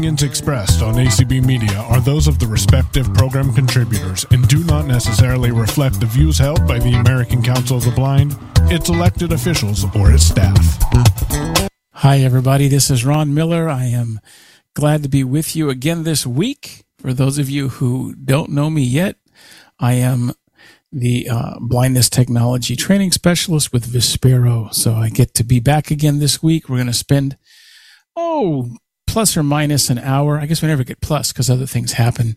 opinions expressed on ACB Media are those of the respective program contributors and do not necessarily reflect the views held by the American Council of the Blind, its elected officials, or its staff. Hi, everybody. This is Ron Miller. I am glad to be with you again this week. For those of you who don't know me yet, I am the uh, blindness technology training specialist with Vispero. So I get to be back again this week. We're going to spend, oh, plus or minus an hour. I guess we never get plus because other things happen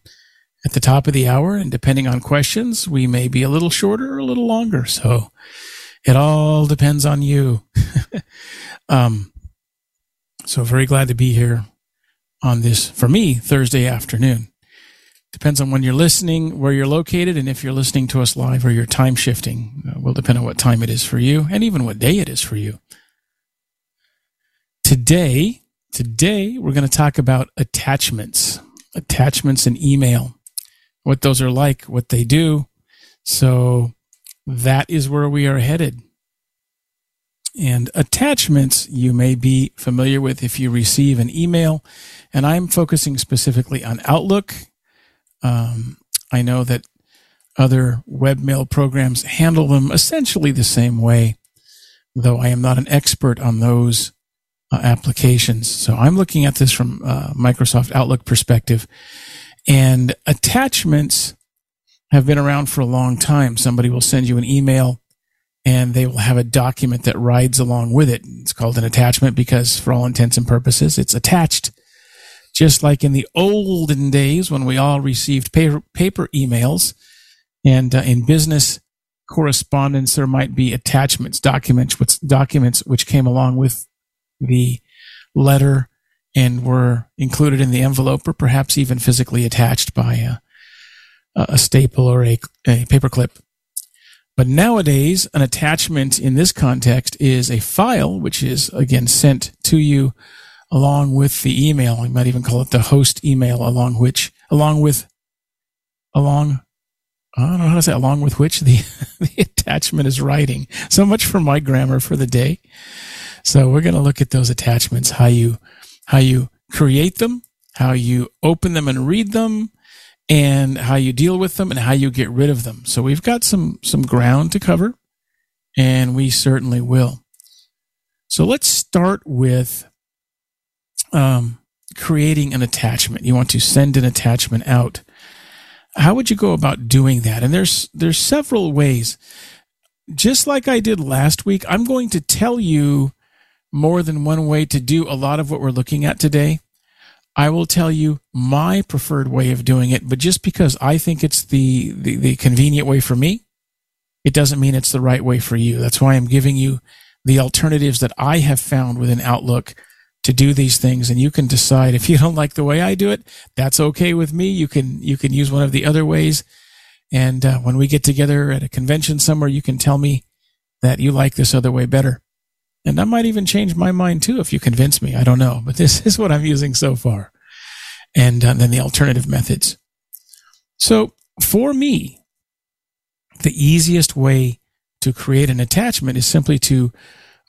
at the top of the hour. And depending on questions, we may be a little shorter or a little longer. So it all depends on you. um, so very glad to be here on this, for me, Thursday afternoon. Depends on when you're listening, where you're located, and if you're listening to us live or you're time shifting. Uh, will depend on what time it is for you and even what day it is for you. Today, today we're going to talk about attachments, attachments in email, what those are like, what they do. So that is where we are headed. And attachments you may be familiar with if you receive an email. And I'm focusing specifically on Outlook um, I know that other webmail programs handle them essentially the same way, though I am not an expert on those uh, applications. So I'm looking at this from uh, Microsoft Outlook perspective, and attachments have been around for a long time. Somebody will send you an email and they will have a document that rides along with it. It's called an attachment because for all intents and purposes, it's attached just like in the olden days when we all received paper, paper emails and uh, in business correspondence, there might be attachments, documents, which, documents which came along with the letter and were included in the envelope or perhaps even physically attached by a, a staple or a, a paperclip. But nowadays, an attachment in this context is a file, which is again sent to you along with the email. We might even call it the host email, along which, along with, along, I don't know how to say, along with which the, the attachment is writing. So much for my grammar for the day. So we're going to look at those attachments, how you, how you create them, how you open them and read them, and how you deal with them and how you get rid of them. So we've got some, some ground to cover and we certainly will. So let's start with um, creating an attachment. You want to send an attachment out. How would you go about doing that? And there's there's several ways. Just like I did last week, I'm going to tell you more than one way to do a lot of what we're looking at today. I will tell you my preferred way of doing it, but just because I think it's the, the, the convenient way for me, it doesn't mean it's the right way for you. That's why I'm giving you the alternatives that I have found within Outlook to do these things and you can decide if you don't like the way I do it, that's okay with me. You can, you can use one of the other ways. And uh, when we get together at a convention somewhere, you can tell me that you like this other way better. And I might even change my mind too if you convince me. I don't know, but this is what I'm using so far. And uh, then the alternative methods. So for me, the easiest way to create an attachment is simply to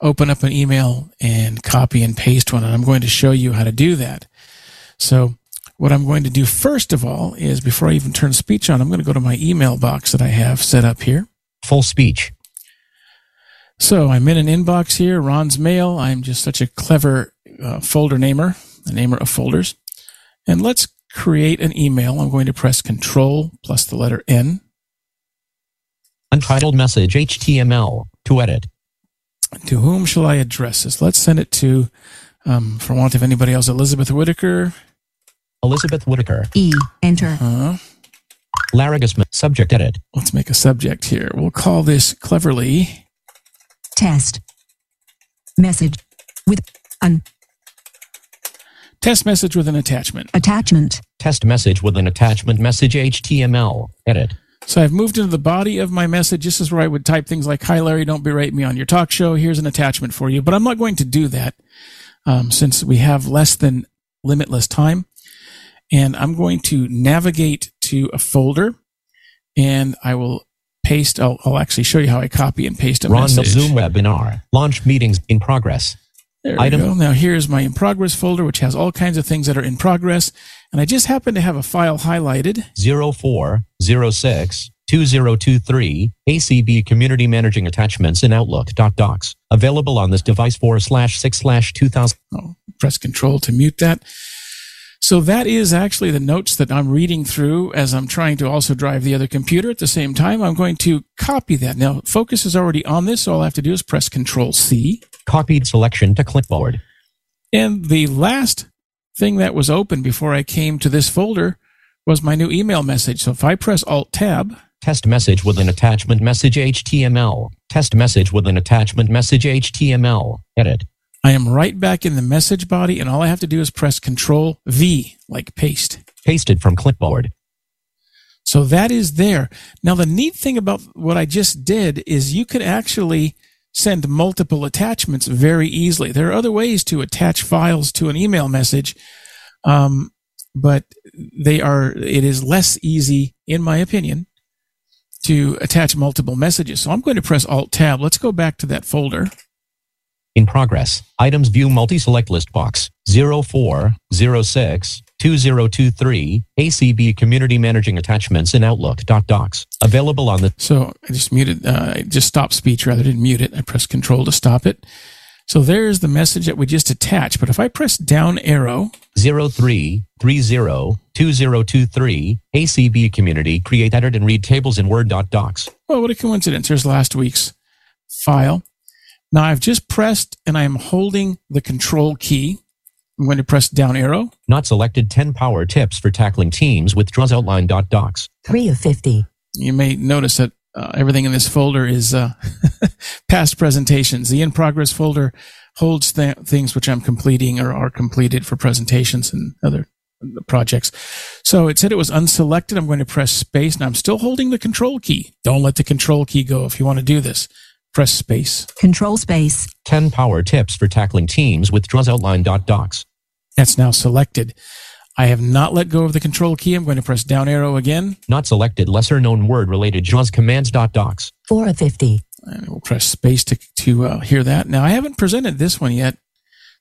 open up an email and copy and paste one. And I'm going to show you how to do that. So what I'm going to do first of all is before I even turn speech on, I'm going to go to my email box that I have set up here. Full speech. So I'm in an inbox here, Ron's mail. I'm just such a clever uh, folder namer, a namer of folders. And let's create an email. I'm going to press control plus the letter N. Untitled message HTML to edit. To whom shall I address this? Let's send it to, um, for want of anybody else, Elizabeth Whitaker. Elizabeth Whitaker. E. Enter. Uh, Laragus. Subject edit. let's make a subject here. We'll call this cleverly Test. Message. With an test message with an attachment. attachment. Test message with an attachment message HTML. Edit. So I've moved into the body of my message. This is where I would type things like, Hi, Larry, don't berate me on your talk show. Here's an attachment for you. But I'm not going to do that um, since we have less than limitless time. And I'm going to navigate to a folder and I will paste. I'll, I'll actually show you how I copy and paste a Ron message. Zoom webinar. Launch meetings in progress. There Item- we go. Now here's my in progress folder, which has all kinds of things that are in progress. And I just happen to have a file highlighted. 0406 2023 ACB Community Managing Attachments in Outlook docs Available on this device 4 slash 6 slash 2000. I'll press control to mute that. So that is actually the notes that I'm reading through as I'm trying to also drive the other computer at the same time. I'm going to copy that. Now focus is already on this. So all I have to do is press control C. Copied selection to clipboard. And the last thing that was open before I came to this folder was my new email message. So if I press alt tab, Test message with an attachment message HTML. Test message with an attachment message HTML. Edit. I am right back in the message body and all I have to do is press control V like paste. Pasted from clipboard. So that is there. Now, the neat thing about what I just did is you could actually send multiple attachments very easily. There are other ways to attach files to an email message, um, but they are, it is less easy, in my opinion, to attach multiple messages. So I'm going to press Alt Tab. Let's go back to that folder. In progress. Items view multi-select list box. 0406 2023 ACB Community Managing Attachments in Outlook docs Available on the So I just muted, uh, I just stopped speech rather than mute it. I press control to stop it. So there's the message that we just attached. But if I press down arrow, 0330 2023 ACB Community Create, Edit, and Read Tables in Word docs. well, what a coincidence. There's last week's file. Now I've just pressed and I am holding the control key. I'm going to press down arrow. Not selected 10 power tips for tackling teams with JAWS outline.docs. 3 of 50. You may notice that uh, everything in this folder is uh, past presentations. The in progress folder holds th- things which I'm completing or are completed for presentations and other projects. So it said it was unselected. I'm going to press space and I'm still holding the control key. Don't let the control key go if you want to do this. Press space. Control space. 10 power tips for tackling teams with JAWS outline.docs. That's now selected. I have not let go of the control key. I'm going to press down arrow again Not selected lesser known word related JAWS commands.docs. 4 of 50. and we'll press space to, to uh, hear that. Now I haven't presented this one yet.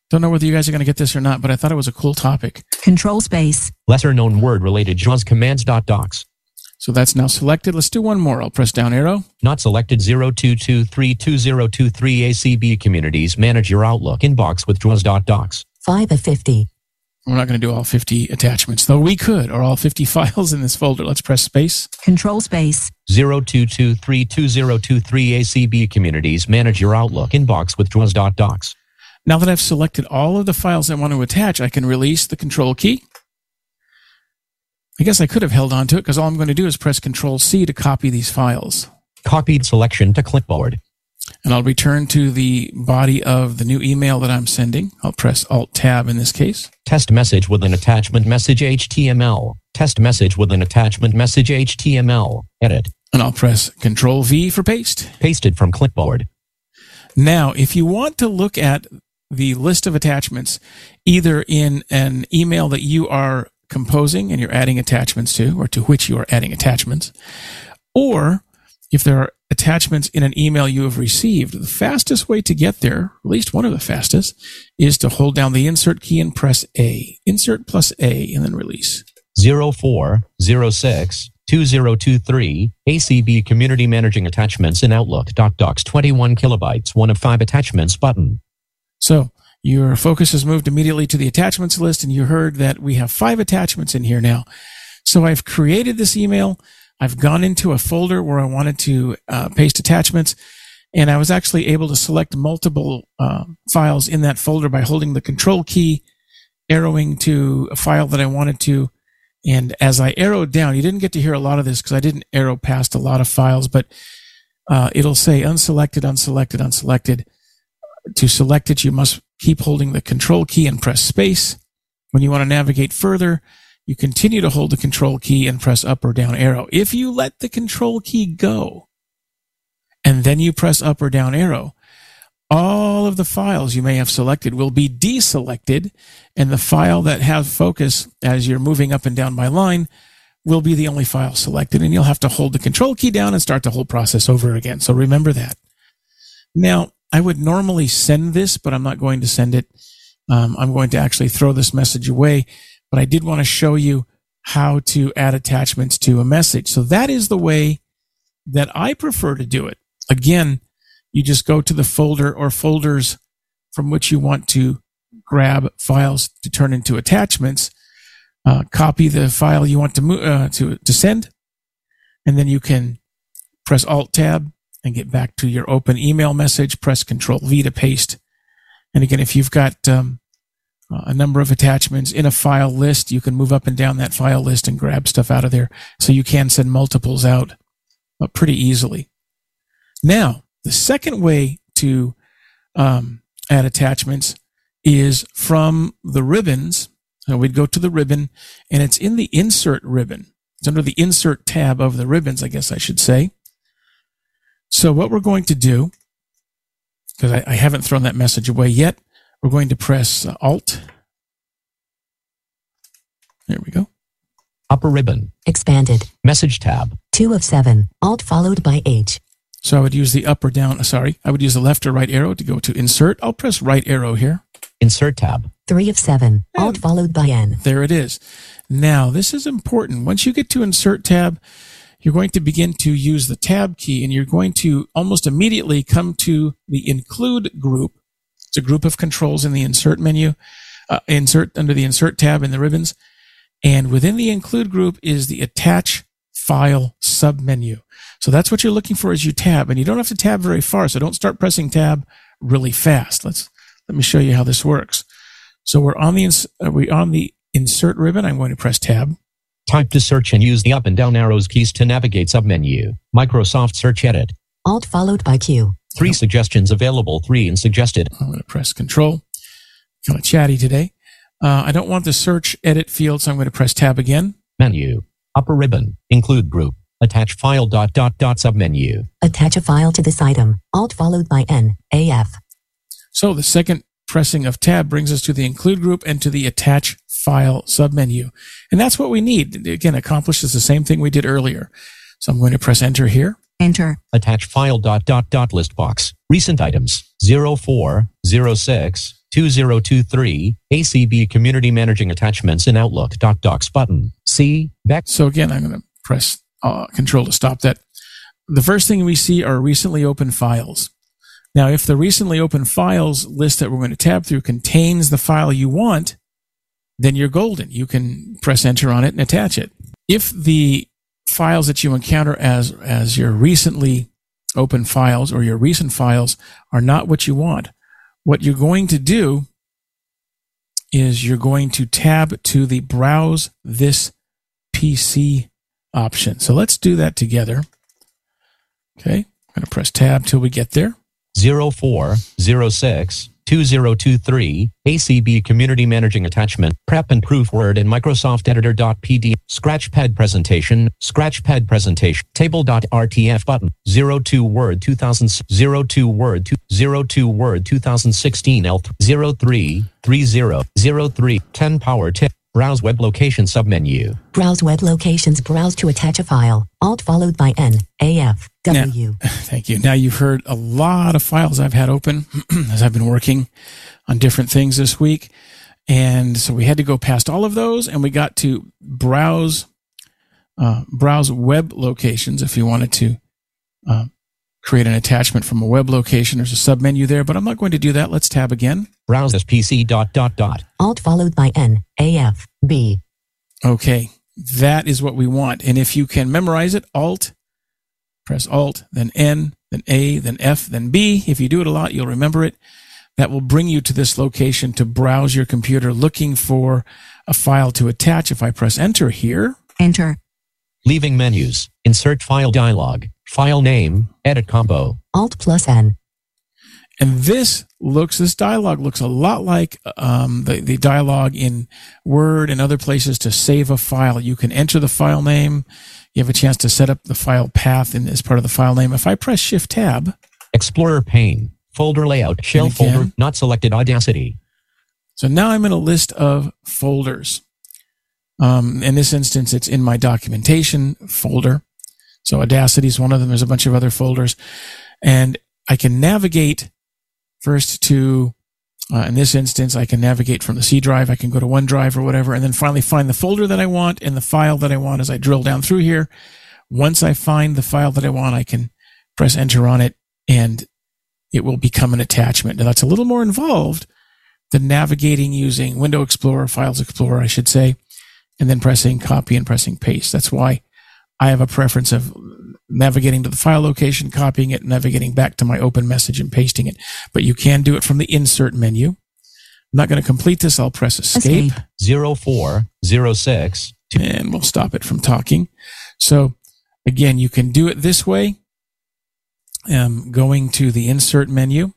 Don't know whether you guys are going to get this or not, but I thought it was a cool topic. Control space. Lesser known word related JAWS commands.docs. So that's now selected. Let's do one more. I'll press down arrow. Not selected 02232023 ACB communities. Manage your Outlook inbox with JAWS.docs. 5 of 50. We're not going to do all 50 attachments, though we could, or all 50 files in this folder. Let's press space. Control space. 02232023 ACB communities. Manage your Outlook inbox with JAWS.docs. Now that I've selected all of the files I want to attach, I can release the control key. I guess I could have held on to it because all I'm going to do is press control C to copy these files. Copied selection to clipboard. And I'll return to the body of the new email that I'm sending. I'll press Alt Tab in this case. Test message with an attachment message HTML. Test message with an attachment message HTML. Edit. And I'll press Control V for paste. Pasted from clipboard. Now, if you want to look at the list of attachments, either in an email that you are composing and you're adding attachments to, or to which you are adding attachments, or if there are attachments in an email you have received, the fastest way to get there, at least one of the fastest, is to hold down the insert key and press A. Insert plus A and then release. 0406 2023 ACB Community Managing Attachments in Outlook.docs 21 kilobytes, one of five attachments button. So your focus has moved immediately to the attachments list and you heard that we have five attachments in here now. So I've created this email. I've gone into a folder where I wanted to uh, paste attachments and I was actually able to select multiple uh, files in that folder by holding the control key, arrowing to a file that I wanted to. And as I arrowed down, you didn't get to hear a lot of this because I didn't arrow past a lot of files, but uh, it'll say unselected, unselected, unselected. To select it, you must keep holding the control key and press space. When you want to navigate further, you continue to hold the control key and press up or down arrow. If you let the control key go and then you press up or down arrow, all of the files you may have selected will be deselected and the file that has focus as you're moving up and down by line will be the only file selected and you'll have to hold the control key down and start the whole process over again. So remember that. Now, I would normally send this, but I'm not going to send it. Um, I'm going to actually throw this message away, but I did want to show you how to add attachments to a message. So that is the way that I prefer to do it. Again, you just go to the folder or folders from which you want to grab files to turn into attachments, uh, copy the file you want to, mo- uh, to, to send, and then you can press Alt Tab and get back to your open email message, press Control V to paste. And again, if you've got um, a number of attachments in a file list, you can move up and down that file list and grab stuff out of there. So you can send multiples out uh, pretty easily. Now, the second way to um, add attachments is from the ribbons. So we'd go to the ribbon and it's in the insert ribbon. It's under the insert tab of the ribbons, I guess I should say. So what we're going to do, because I, I haven't thrown that message away yet, we're going to press uh, Alt. There we go. Upper ribbon. Expanded. Message tab. 2 of 7. Alt followed by H. So I would use the up or down, uh, sorry, I would use the left or right arrow to go to insert. I'll press right arrow here. Insert tab. 3 of 7. Alt followed by N. There it is. Now, this is important. Once you get to insert tab, you're going to begin to use the tab key and you're going to almost immediately come to the include group. It's a group of controls in the insert menu, uh, insert under the insert tab in the ribbons. And within the include group is the attach file submenu. So that's what you're looking for as you tab and you don't have to tab very far. So don't start pressing tab really fast. Let's, let me show you how this works. So we're on the, ins- uh, we're on the insert ribbon. I'm going to press tab. Type to search and use the up and down arrows keys to navigate submenu. Microsoft Search Edit. Alt followed by Q. Three suggestions available. Three and suggested. I'm going to press control. Kind of chatty today. Uh, I don't want the search edit field, so I'm going to press tab again. Menu. Upper ribbon. Include group. Attach file dot dot dot submenu. Attach a file to this item. Alt followed by N. AF. So the second pressing of tab brings us to the include group and to the attach file submenu. And that's what we need. Again, accomplishes the same thing we did earlier. So I'm going to press enter here. Enter. Attach file dot dot dot list box. Recent items 0406 2023 ACB Community Managing Attachments in Outlook dot docs button. See back. So again, I'm going to press uh, control to stop that. The first thing we see are recently open files. Now, if the recently open files list that we're going to tab through contains the file you want, then you're golden. You can press enter on it and attach it. If the files that you encounter as, as your recently open files or your recent files are not what you want, what you're going to do is you're going to tab to the browse this PC option. So let's do that together. Okay. I'm going to press tab till we get there. 0406 2023 ACB Community Managing Attachment Prep and Proof Word in Microsoft Editor.pd Scratchpad Presentation Scratchpad Presentation Table.rtf button 02 Word 2000 02 Word 2 02 Word 2016 L 03 30 03 10 Power Tip Browse Web Location submenu Browse web locations. Browse to attach a file. Alt followed by N. AF. W. Thank you. Now you've heard a lot of files I've had open as I've been working on different things this week. And so we had to go past all of those and we got to browse, uh, browse web locations if you wanted to, uh, create an attachment from a web location. There's a submenu there, but I'm not going to do that. Let's tab again. Browse this PC dot dot dot Alt followed by N A F B. Okay. That is what we want. And if you can memorize it, Alt, press Alt, then N, then A, then F, then B. If you do it a lot, you'll remember it. That will bring you to this location to browse your computer looking for a file to attach. If I press enter here, Enter. Leaving menus Insert file dialog File name Edit combo Alt plus N. and this looks, this dialogue looks a lot like um, the, the dialogue in Word and other places to save a file. You can enter the file name. You have a chance to set up the file path in, as part of the file name. If I press Shift Tab, Explorer pane Folder layout Shell again. folder Not selected Audacity So now I'm in a list of folders. Um, in this instance, it's in my documentation folder. So Audacity is one of them. There's a bunch of other folders and I can navigate first to, uh, in this instance, I can navigate from the C drive. I can go to OneDrive or whatever, and then finally find the folder that I want and the file that I want as I drill down through here. Once I find the file that I want, I can press enter on it and it will become an attachment. Now that's a little more involved than navigating using Window Explorer, Files Explorer, I should say, and then pressing copy and pressing paste. That's why I have a preference of navigating to the file location, copying it, navigating back to my open message and pasting it. But you can do it from the insert menu. I'm not going to complete this. I'll press escape, Escape. 0406 and we'll stop it from talking. So again, you can do it this way. Um, going to the insert menu.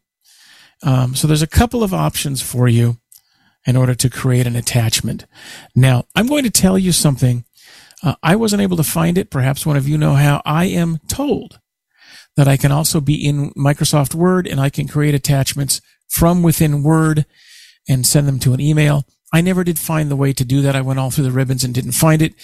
Um, so there's a couple of options for you in order to create an attachment. Now, I'm going to tell you something. Uh, I wasn't able to find it. Perhaps one of you know how. I am told that I can also be in Microsoft Word and I can create attachments from within Word and send them to an email. I never did find the way to do that. I went all through the ribbons and didn't find it.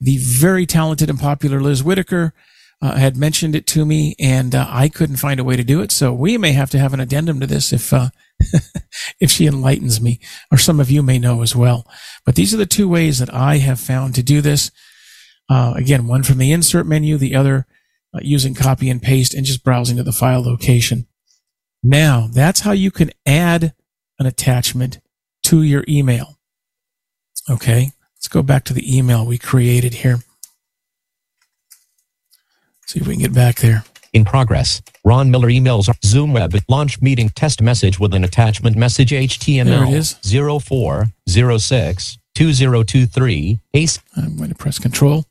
The very talented and popular Liz Whitaker uh, had mentioned it to me, and uh, I couldn't find a way to do it. So we may have to have an addendum to this if uh, if she enlightens me, or some of you may know as well. But these are the two ways that I have found to do this. Uh, again, one from the insert menu, the other uh, using copy and paste and just browsing to the file location. Now, that's how you can add an attachment to your email. Okay, let's go back to the email we created here. See if we can get back there. In progress. Ron Miller emails are Zoom web launch meeting test message with an attachment message HTML There it is. 0406 2023 ACE I'm going to press control.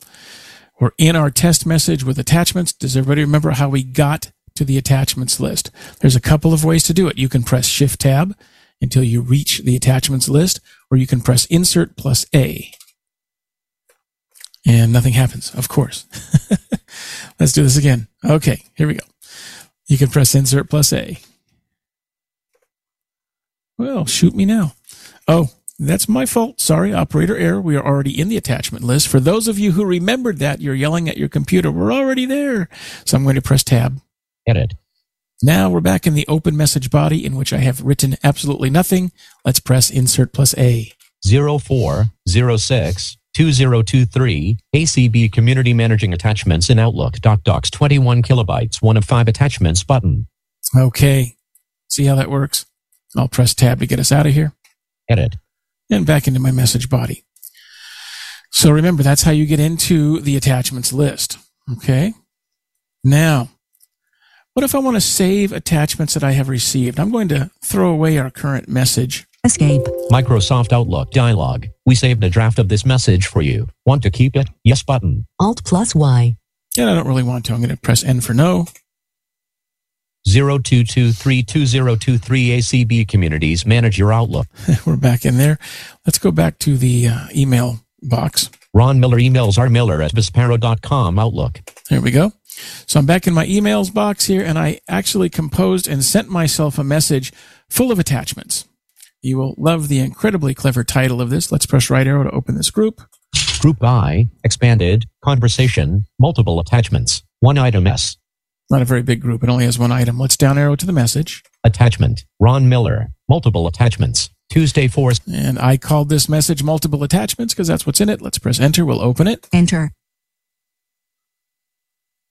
We're in our test message with attachments. Does everybody remember how we got to the attachments list? There's a couple of ways to do it. You can press shift tab until you reach the attachments list, or you can press insert plus A. And nothing happens, of course. Let's do this again. Okay, here we go. You can press insert plus A. Well, shoot me now. Oh, that's my fault. Sorry, operator error. We are already in the attachment list. For those of you who remembered that, you're yelling at your computer. We're already there. So I'm going to press tab. edit Now we're back in the open message body in which I have written absolutely nothing. Let's press insert plus A. 0406 2023 ACB Community Managing Attachments in Outlook. Doc docs 21 kilobytes, one of five attachments button. Okay. See how that works? I'll press tab to get us out of here Edit. And back into my message body. So remember, that's how you get into the attachments list. Okay. Now, what if I want to save attachments that I have received? I'm going to throw away our current message. Escape. Microsoft Outlook dialog. We saved a draft of this message for you. Want to keep it? Yes button. Alt plus Y. And I don't really want to. I'm going to press N for no. 02232023 ACB Communities Manage Your Outlook. We're back in there. Let's go back to the uh, email box. Ron Miller emails are miller at vispero.com Outlook. There we go. So I'm back in my emails box here, and I actually composed and sent myself a message full of attachments. You will love the incredibly clever title of this. Let's press right arrow to open this group. Group I, expanded, conversation, multiple attachments, one item S. Not a very big group. It only has one item. Let's down arrow to the message. Attachment, Ron Miller, multiple attachments, Tuesday 4 And I called this message multiple attachments because that's what's in it. Let's press enter. We'll open it. Enter.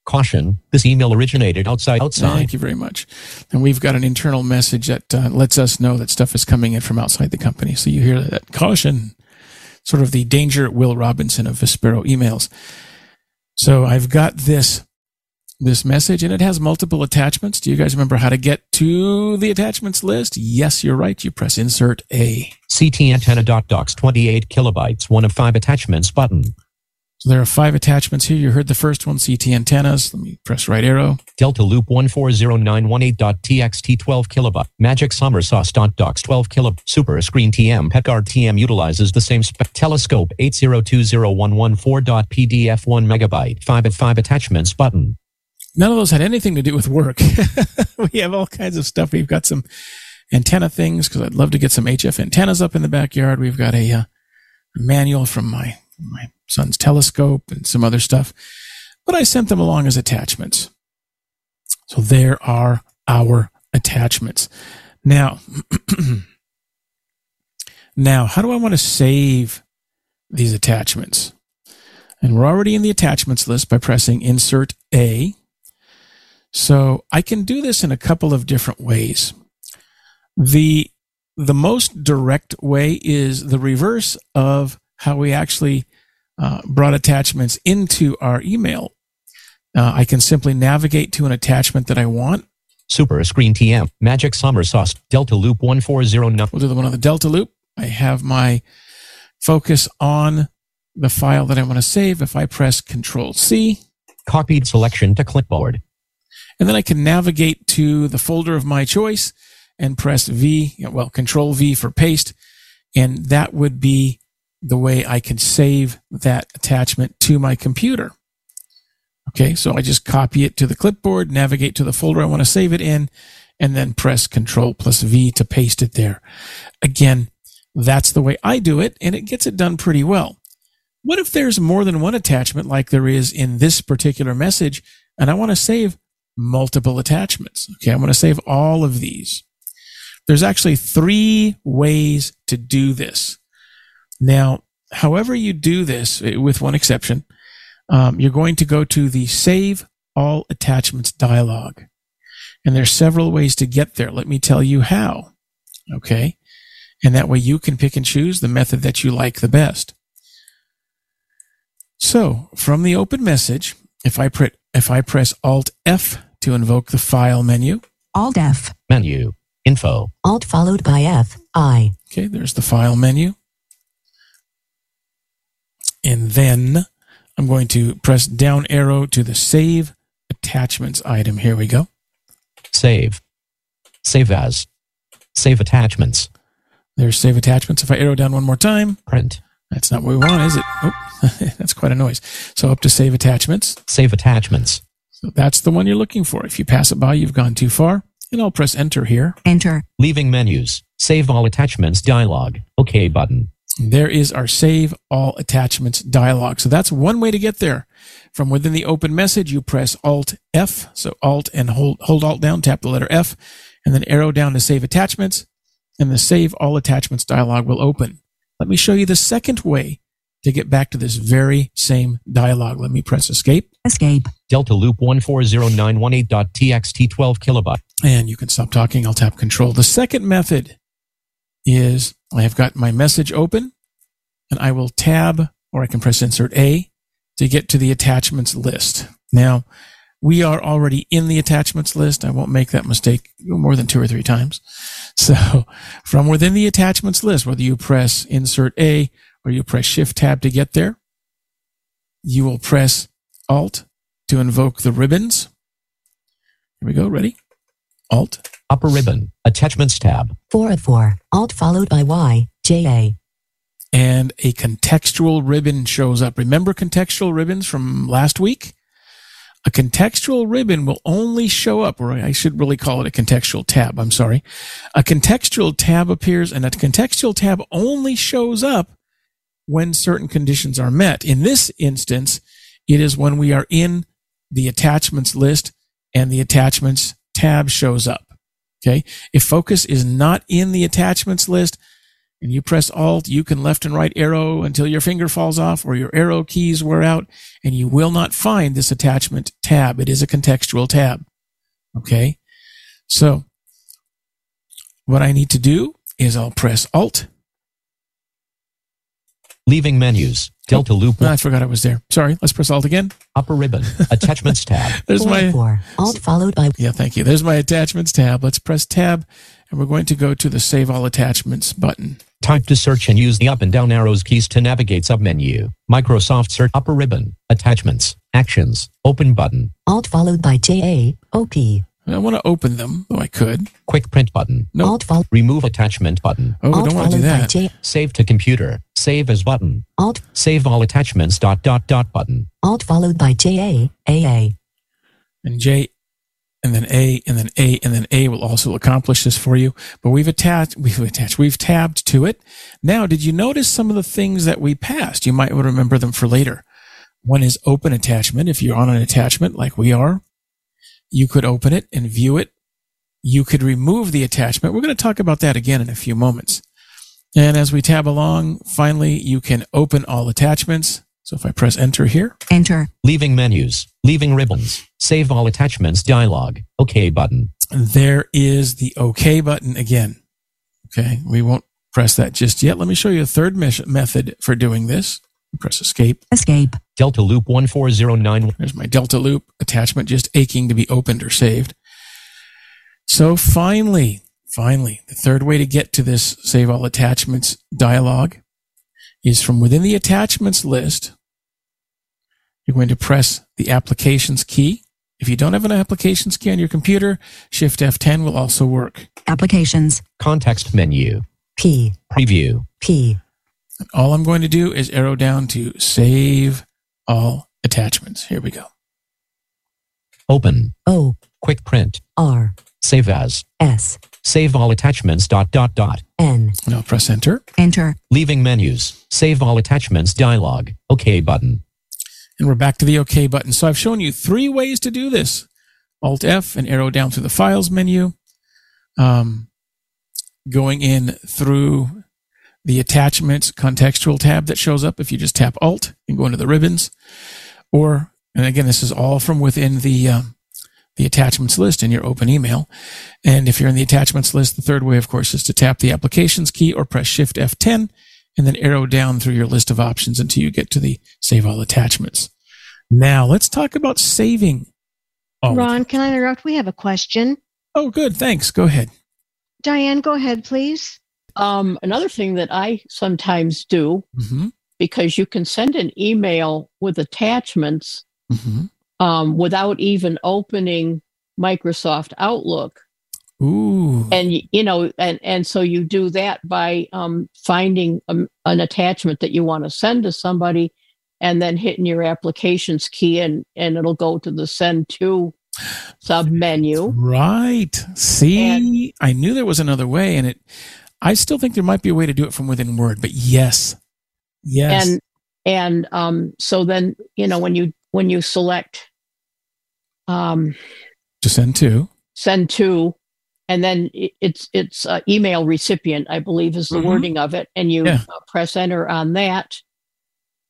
Caution, this email originated outside outside. Thank you very much. And we've got an internal message that uh, lets us know that stuff is coming in from outside the company. So you hear that caution, sort of the danger Will Robinson of Vispero emails. So I've got this this message and it has multiple attachments. Do you guys remember how to get to the attachments list? Yes, you're right. You press insert A. CT antenna dot docs 28 kilobytes, one of five attachments button. So there are five attachments here. You heard the first one, CT antennas. Let me press right arrow. Delta loop 140918.txt 12 kilobyte. Magic summer sauce dot docs 12 kilo. Super screen TM Petguard TM utilizes the same spec. Telescope 8020114.pdf 1 megabyte. 5 at 5 attachments button. None of those had anything to do with work. we have all kinds of stuff. We've got some antenna things because I'd love to get some HF antennas up in the backyard. We've got a, uh, manual from my my son's telescope and some other stuff, but I sent them along as attachments. So there are our attachments. Now, now, how do I want to save these attachments? And we're already in the attachments list by pressing Insert A. So I can do this in a couple of different ways. The the most direct way is the reverse of how we actually uh, brought attachments into our email. Uh, I can simply navigate to an attachment that I want. Super Screen TM, Magic Summer Sauce, Delta Loop 1409. We'll do the one on the Delta Loop. I have my focus on the file that I want to save. If I press Control C, Copied selection to clipboard. And then I can navigate to the folder of my choice and press V, well, Control V for paste, and that would be the way I can save that attachment to my computer. Okay, so I just copy it to the clipboard, navigate to the folder I want to save it in, and then press Control plus V to paste it there. Again, that's the way I do it, and it gets it done pretty well. What if there's more than one attachment like there is in this particular message, and I want to save multiple attachments? Okay, I'm going to save all of these. There's actually three ways to do this. Now, however you do this, eh, with one exception, um, you're going to go to the Save All Attachments dialog. And there's several ways to get there. Let me tell you how. Okay. And that way you can pick and choose the method that you like the best. So from the open message, if I pre- if I press Alt F to invoke the file menu, Alt F. Menu. Info. Alt followed by F. I. okay, there's the file menu. And then I'm going to press down arrow to the save attachments item. Here we go. Save. Save as. Save attachments. There's save attachments. If I arrow down one more time, Print. that's not what we want, is it? Oh, that's quite a noise. So up to save attachments. Save attachments. So that's the one you're looking for. If you pass it by, you've gone too far. And I'll press enter here. Enter. Leaving menus. Save all attachments dialog. OK button. There is our save all attachments dialog. So that's one way to get there. From within the open message, you press Alt F. So Alt and hold, hold Alt down, tap the letter F, and then arrow down to save attachments. And the save all attachments dialog will open. Let me show you the second way to get back to this very same dialog. Let me press escape Escape. Delta Loop 140918.txt 12 kilobyte. and you can stop talking. I'll tap control. The second method is I have got my message open and I will tab or I can press insert A to get to the attachments list. Now we are already in the attachments list. I won't make that mistake more than two or three times. So from within the attachments list, whether you press insert A or you press shift tab to get there, you will press alt to invoke the ribbons. Here we go. Ready? Alt. Upper ribbon. Attachments tab. 4 of 4. Alt followed by Y. J A. and a contextual ribbon shows up. Remember contextual ribbons from last week? A contextual ribbon will only show up, or I should really call it a contextual tab. I'm sorry. A contextual tab appears and a contextual tab only shows up when certain conditions are met. In this instance, it is when we are in the attachments list and the attachments tab shows up. Okay. If focus is not in the attachments list, and you press alt, you can left and right arrow until your finger falls off or your arrow keys wear out, and you will not find this attachment tab. It is a contextual tab. Okay. So what I need to do is I'll press alt. Leaving menus. Delta Loop. No, I forgot I was there. Sorry. Let's press alt again. Upper ribbon. Attachments tab. There's 4 my, 4. Alt followed by yeah, thank you. There's my attachments tab. Let's press tab and we're going to go to the save all attachments button. Type to search and use the up and down arrows keys to navigate submenu. Microsoft Search. Upper ribbon. Attachments. Actions. Open button. Alt followed by J A. O P. I want to open them, though I could. Quick print button. Nope. Alt followed. Remove attachment button. Oh, I Alt don't want to do that. J. Save to computer. Save as button. Alt. Save all attachments. Dot dot dot button. Alt followed by J A. A A. and J and then A and then A and then A will also accomplish this for you. But we've attached, we've attached, we've tabbed to it. Now, did you notice some of the things that we passed? You might remember them for later. One is open attachment. If you're on an attachment like we are, you could open it and view it you could remove the attachment. We're going to talk about that again in a few moments. And as we tab along, finally, you can open all attachments. So if I press enter here, Enter. Leaving menus. Leaving ribbons. Save all attachments dialog. OK button. there is the OK button again. Okay. We won't press that just yet. Let me show you a third mes- method for doing this. Press escape. Escape. Delta loop 14091. There's my Delta Loop attachment just aching to be opened or saved. So finally, finally, the third way to get to this save all attachments dialog is from within the attachments list. You're going to press the applications key. If you don't have an applications key on your computer, Shift F10 will also work. Applications. Context menu. P. Preview. P. All I'm going to do is arrow down to save all attachments. Here we go. Open. O. Quick print. R. Save as. S. Save all attachments dot dot dot. N. And I'll press enter. Enter. Leaving menus. Save all attachments dialog. OK button. And we're back to the OK button. So I've shown you three ways to do this. Alt F and arrow down through the files menu. Um, going in through the attachments contextual tab that shows up if you just tap Alt and go into the ribbons. Or, and again, this is all from within the, um, the attachments list in your open email. And if you're in the attachments list, the third way, of course, is to tap the applications key or press Shift F10 and then arrow down through your list of options until you get to the save all attachments. Now let's talk about saving. all Ron, can I interrupt? We have a question. Oh, good. Thanks. Go ahead. Diane, go ahead, please. Um, another thing that I sometimes do, Mm-hmm. because you can send an email with attachments Mm-hmm. um, without even opening Microsoft Outlook. Ooh. And, you know, and, and so you do that by um, finding um an attachment that you want to send to somebody and then hitting your applications key and, and it'll go to the send to sub menu. Right. See, I knew there was another way, and it. I still think there might be a way to do it from within Word, but yes, yes. and and um so then you know when you when you select um to send to. send to and then it- it's it's uh, email recipient i believe is the Mhm. wording of it and you Yeah. uh, press enter on that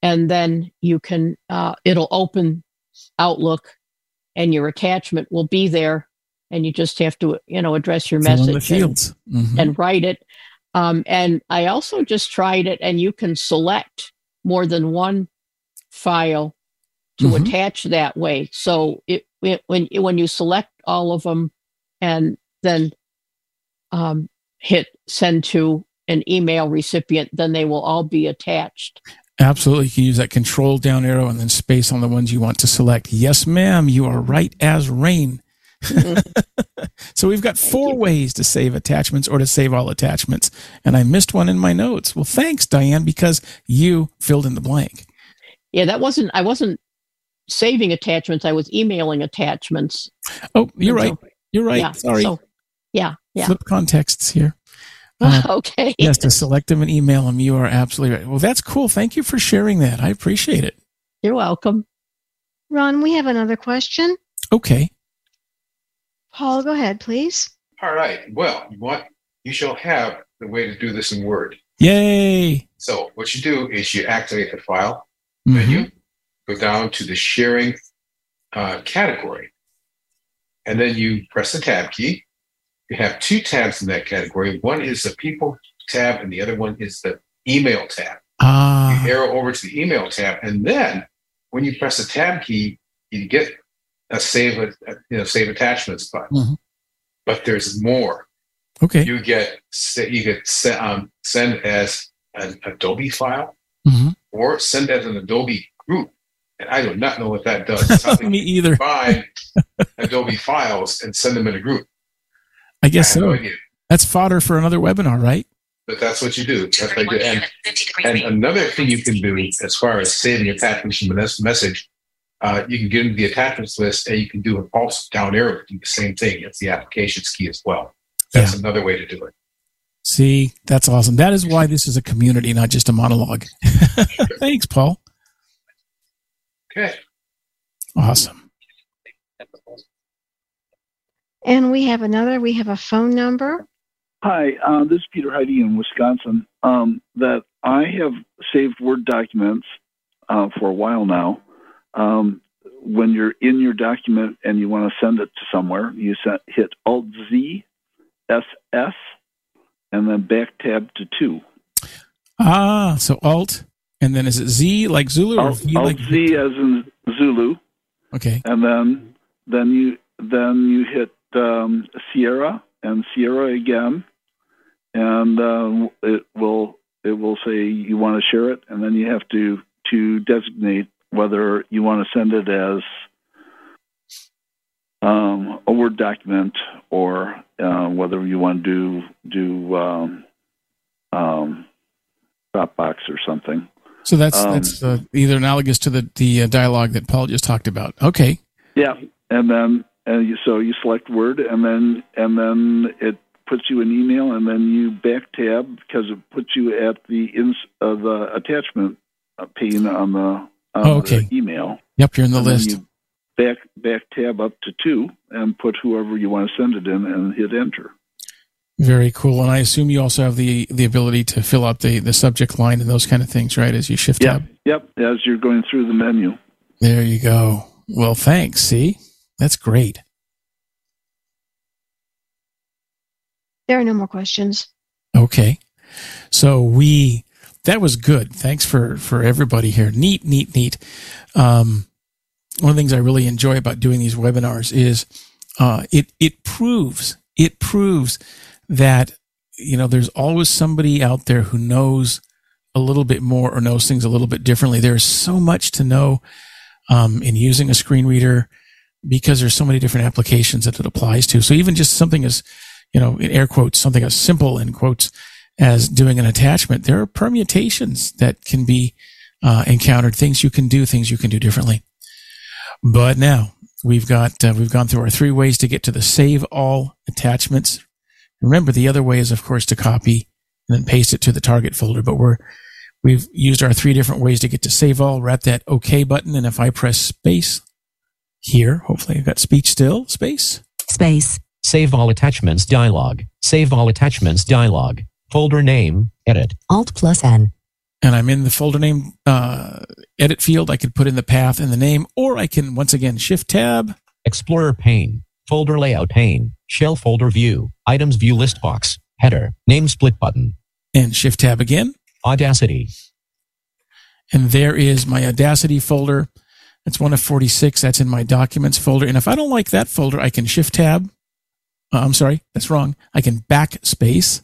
and then you can uh, it'll open outlook and your attachment will be there and you just have to you know address your in message and-. Mhm. and write it. Um, and I also just tried it, and you can select more than one file to Mhm. attach that way. So it, it when when you select all of them, and then um, hit send to an email recipient, then they will all be attached. Absolutely. You can use that control down arrow and then space on the ones you want to select. Yes, ma'am. You are right as rain. so we've got four ways to save attachments or to save all attachments. And I missed one in my notes. Well, thanks, Diane, because you filled in the blank. Yeah, that wasn't I wasn't saving attachments. I was emailing attachments. Oh, you're And right. so- You're right. Yeah. Sorry. So, yeah. Yeah. Flip contexts here. Uh, okay. yes, to select them and email them. You are absolutely right. Well, that's cool. Thank you for sharing that. I appreciate it. You're welcome. Ron, we have another question. Okay. Paul, go ahead, please. All right. Well, you want you shall have the way to do this in Word. Yay. So what you do is you activate the file Mhm. menu, go down to the sharing uh, category, and then you press the tab key. You have two tabs in that category. One is the people tab, and the other one is the email tab. Ah. You arrow over to the email tab, and then when you press the tab key, you get a save, a, you know, save attachments button. Mhm. But there's more. Okay. You get you get se- um, send as an Adobe file Mhm. or send as an Adobe group. And I do not know what that does. Me either. Combine Adobe files and send them in a group. I I guess no so. idea. That's fodder for another webinar, right? But that's what you do. That's what you do. And, and another thing you can do as far as saving attachments from a mes- message, uh, you can get into the attachments list and you can do an alt down arrow, do the same thing. It's the applications key as well. That's another way to do it. See, that's awesome. That is why this is a community, not just a monologue. Thanks, Paul. Okay. Awesome. And we have another, we have a phone number. Hi, uh, this is Peter Heidi in Wisconsin. Um, that I have saved Word documents uh, for a while now. Um, when you're in your document and you want to send it to somewhere, you set, hit Alt Z, S S, and then back tab to two. Ah, so Alt, and then is it Z like Zulu or Alt, Alt like Z as in Zulu, Okay. and then then you then you hit um, Sierra and Sierra again, and um, it will it will say you want to share it, and then you have to to designate whether you want to send it as um, a Word document or uh, whether you want to do do um, um, Dropbox or something. So that's Um, that's uh, either analogous to the the uh, dialogue that Paul just talked about. Okay. Yeah, and then and you, so you select Word, and then and then it puts you an email, and then you back tab because it puts you at the ins uh, the attachment uh, pane on the, Oh, okay. the email. Yep, you're in the And then list. you back back tab up to two, and put whoever you want to send it in, and hit enter. Very cool. And I assume you also have the the ability to fill out the the subject line and those kind of things, right? As you shift Yeah, tab. yep. As you're going through the menu. There you go. Well, thanks. See, that's great. There are no more questions. Okay. So we that was good. Thanks for for everybody here. Neat, neat, neat. Um, one of the things I really enjoy about doing these webinars is uh, it it proves it proves that you know there's always somebody out there who knows a little bit more or knows things a little bit differently. There's so much to know um, in using a screen reader because there's so many different applications that it applies to. So even just something as you know, in air quotes, something as simple in quotes as doing an attachment, there are permutations that can be uh, encountered, things you can do, things you can do differently. But now we've got, uh, we've gone through our three ways to get to the save all attachments. Remember, the other way is, of course, to copy and then paste it to the target folder, but we're, we've used our three different ways to get to save all. We're at that OK button. And if I press space here, hopefully I've got speech still, space. Space. Save all attachments dialog. Save all attachments dialog. Folder name, edit. Alt plus N. and I'm in the folder name uh, edit field. I could put in the path and the name, or I can once again shift tab. Explorer pane. Folder layout pane. Shell folder view. Items view list box. Header. Name split button. and shift tab again. Audacity. And there is my Audacity folder. That's one of 46. That's in my documents folder. And if I don't like that folder, I can shift tab. Uh, I'm sorry, that's wrong. I can backspace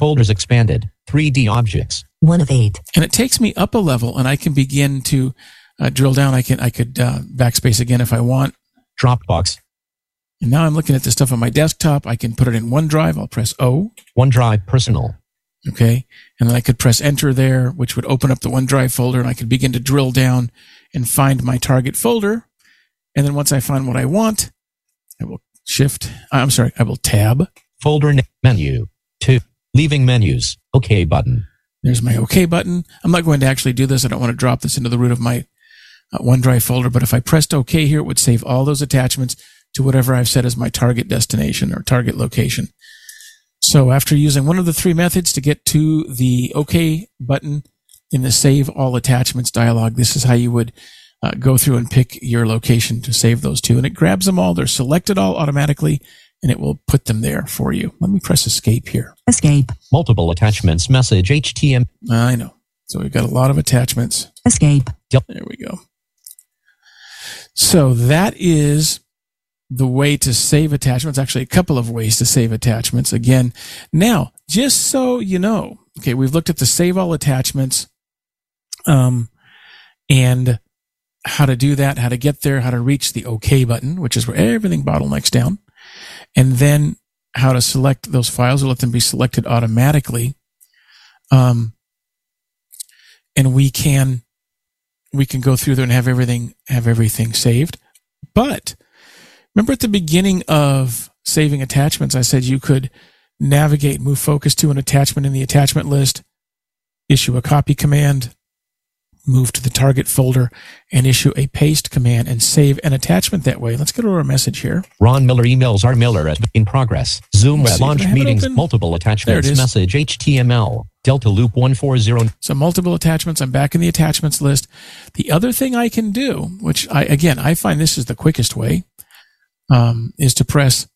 Folders expanded. 3D objects. One of eight. and it takes me up a level and I can begin to uh, drill down. I can, I could uh, backspace again if I want. Dropbox. And now I'm looking at the stuff on my desktop. I can put it in OneDrive. I'll press O. OneDrive personal. Okay. And then I could press enter there, which would open up the OneDrive folder and I could begin to drill down and find my target folder. And then once I find what I want, I will shift. I'm sorry. I will tab. Folder name. Menu. 2. Leaving menus. OK button. There's my OK button. I'm not going to actually do this. I don't want to drop this into the root of my uh, OneDrive folder, but if I pressed OK here, it would save all those attachments to whatever I've set as my target destination or target location. So after using one of the three methods to get to the OK button in the Save All Attachments dialog, this is how you would uh, go through and pick your location to save those to. And it grabs them all. They're selected all automatically and it will put them there for you. Let me press escape here. Escape. Multiple attachments message HTML. I know. So we've got a lot of attachments. Escape. There we go. So that is the way to save attachments. Actually, a couple of ways to save attachments. Again, now, just so you know, okay, we've looked at the save all attachments, um, and how to do that, how to get there, how to reach the OK button, which is where everything bottlenecks down, and then how to select those files or let them be selected automatically. Um, and we can we can go through there and have everything have everything saved. But remember at the beginning of saving attachments, I said you could navigate, move focus to an attachment in the attachment list, issue a copy command, move to the target folder and issue a paste command and save an attachment that way. Let's go to our message here. Ron Miller emails are Miller as in progress. Zoom Let's see, launch can I have it meetings, multiple attachments, is. message HTML, Delta Loop 140. So multiple attachments. I'm back in the attachments list. The other thing I can do, which I, again, I find this is the quickest way, um, is to press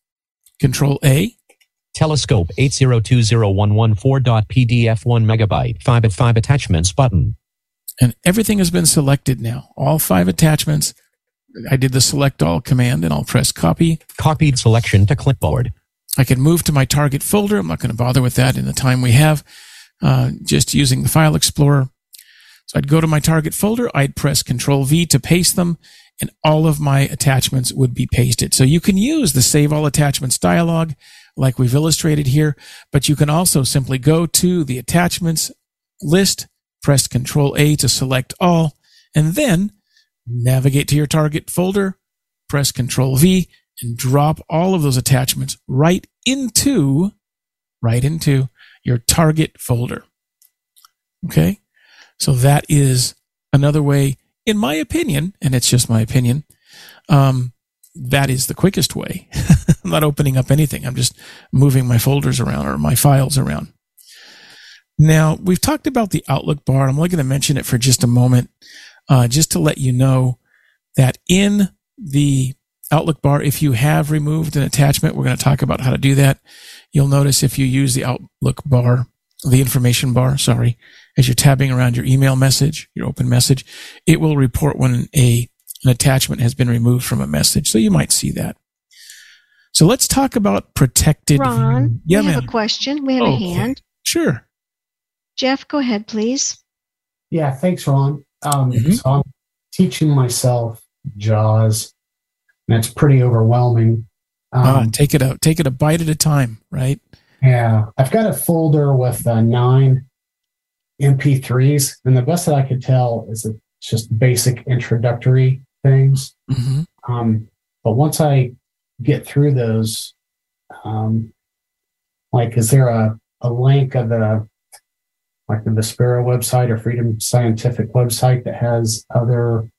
control A. Telescope 8020114.pdf 1 megabyte 5 at 5 attachments button. And everything has been selected now. All five attachments. I did the select all command and I'll press copy. Copied selection to clipboard. I can move to my target folder. I'm not going to bother with that in the time we have, uh, just using the file explorer. So I'd go to my target folder. I'd press control V to paste them and all of my attachments would be pasted. So you can use the save all attachments dialog like we've illustrated here, but you can also simply go to the attachments list, press control A to select all, and then navigate to your target folder, press control V and drop all of those attachments right into, right into your target folder. Okay. So that is another way, in my opinion, and it's just my opinion. Um, that is the quickest way. I'm not opening up anything. I'm just moving my folders around or my files around. Now, we've talked about the Outlook bar. I'm only going to mention it for just a moment, uh, just to let you know that in the Outlook bar, if you have removed an attachment, we're going to talk about how to do that. You'll notice if you use the Outlook bar, the information bar, sorry, as you're tabbing around your email message, your open message, it will report when a an attachment has been removed from a message. So you might see that. So let's talk about protected. Ron, yeah, we have ma'am. a question. We have Okay. a hand. Sure. Jeff, go ahead, please. Yeah, thanks, Ron. Um, Mhm. So I'm teaching myself JAWS, and it's pretty overwhelming. Uh, Um, take it out. Take it a bite at a time. Right. yeah, I've got a folder with uh, nine MP3s, and the best that I could tell is that it's just basic introductory things. hmm Um, but once I get through those, um, like, is there a, a link of the like the Vispero website or Freedom Scientific website that has other,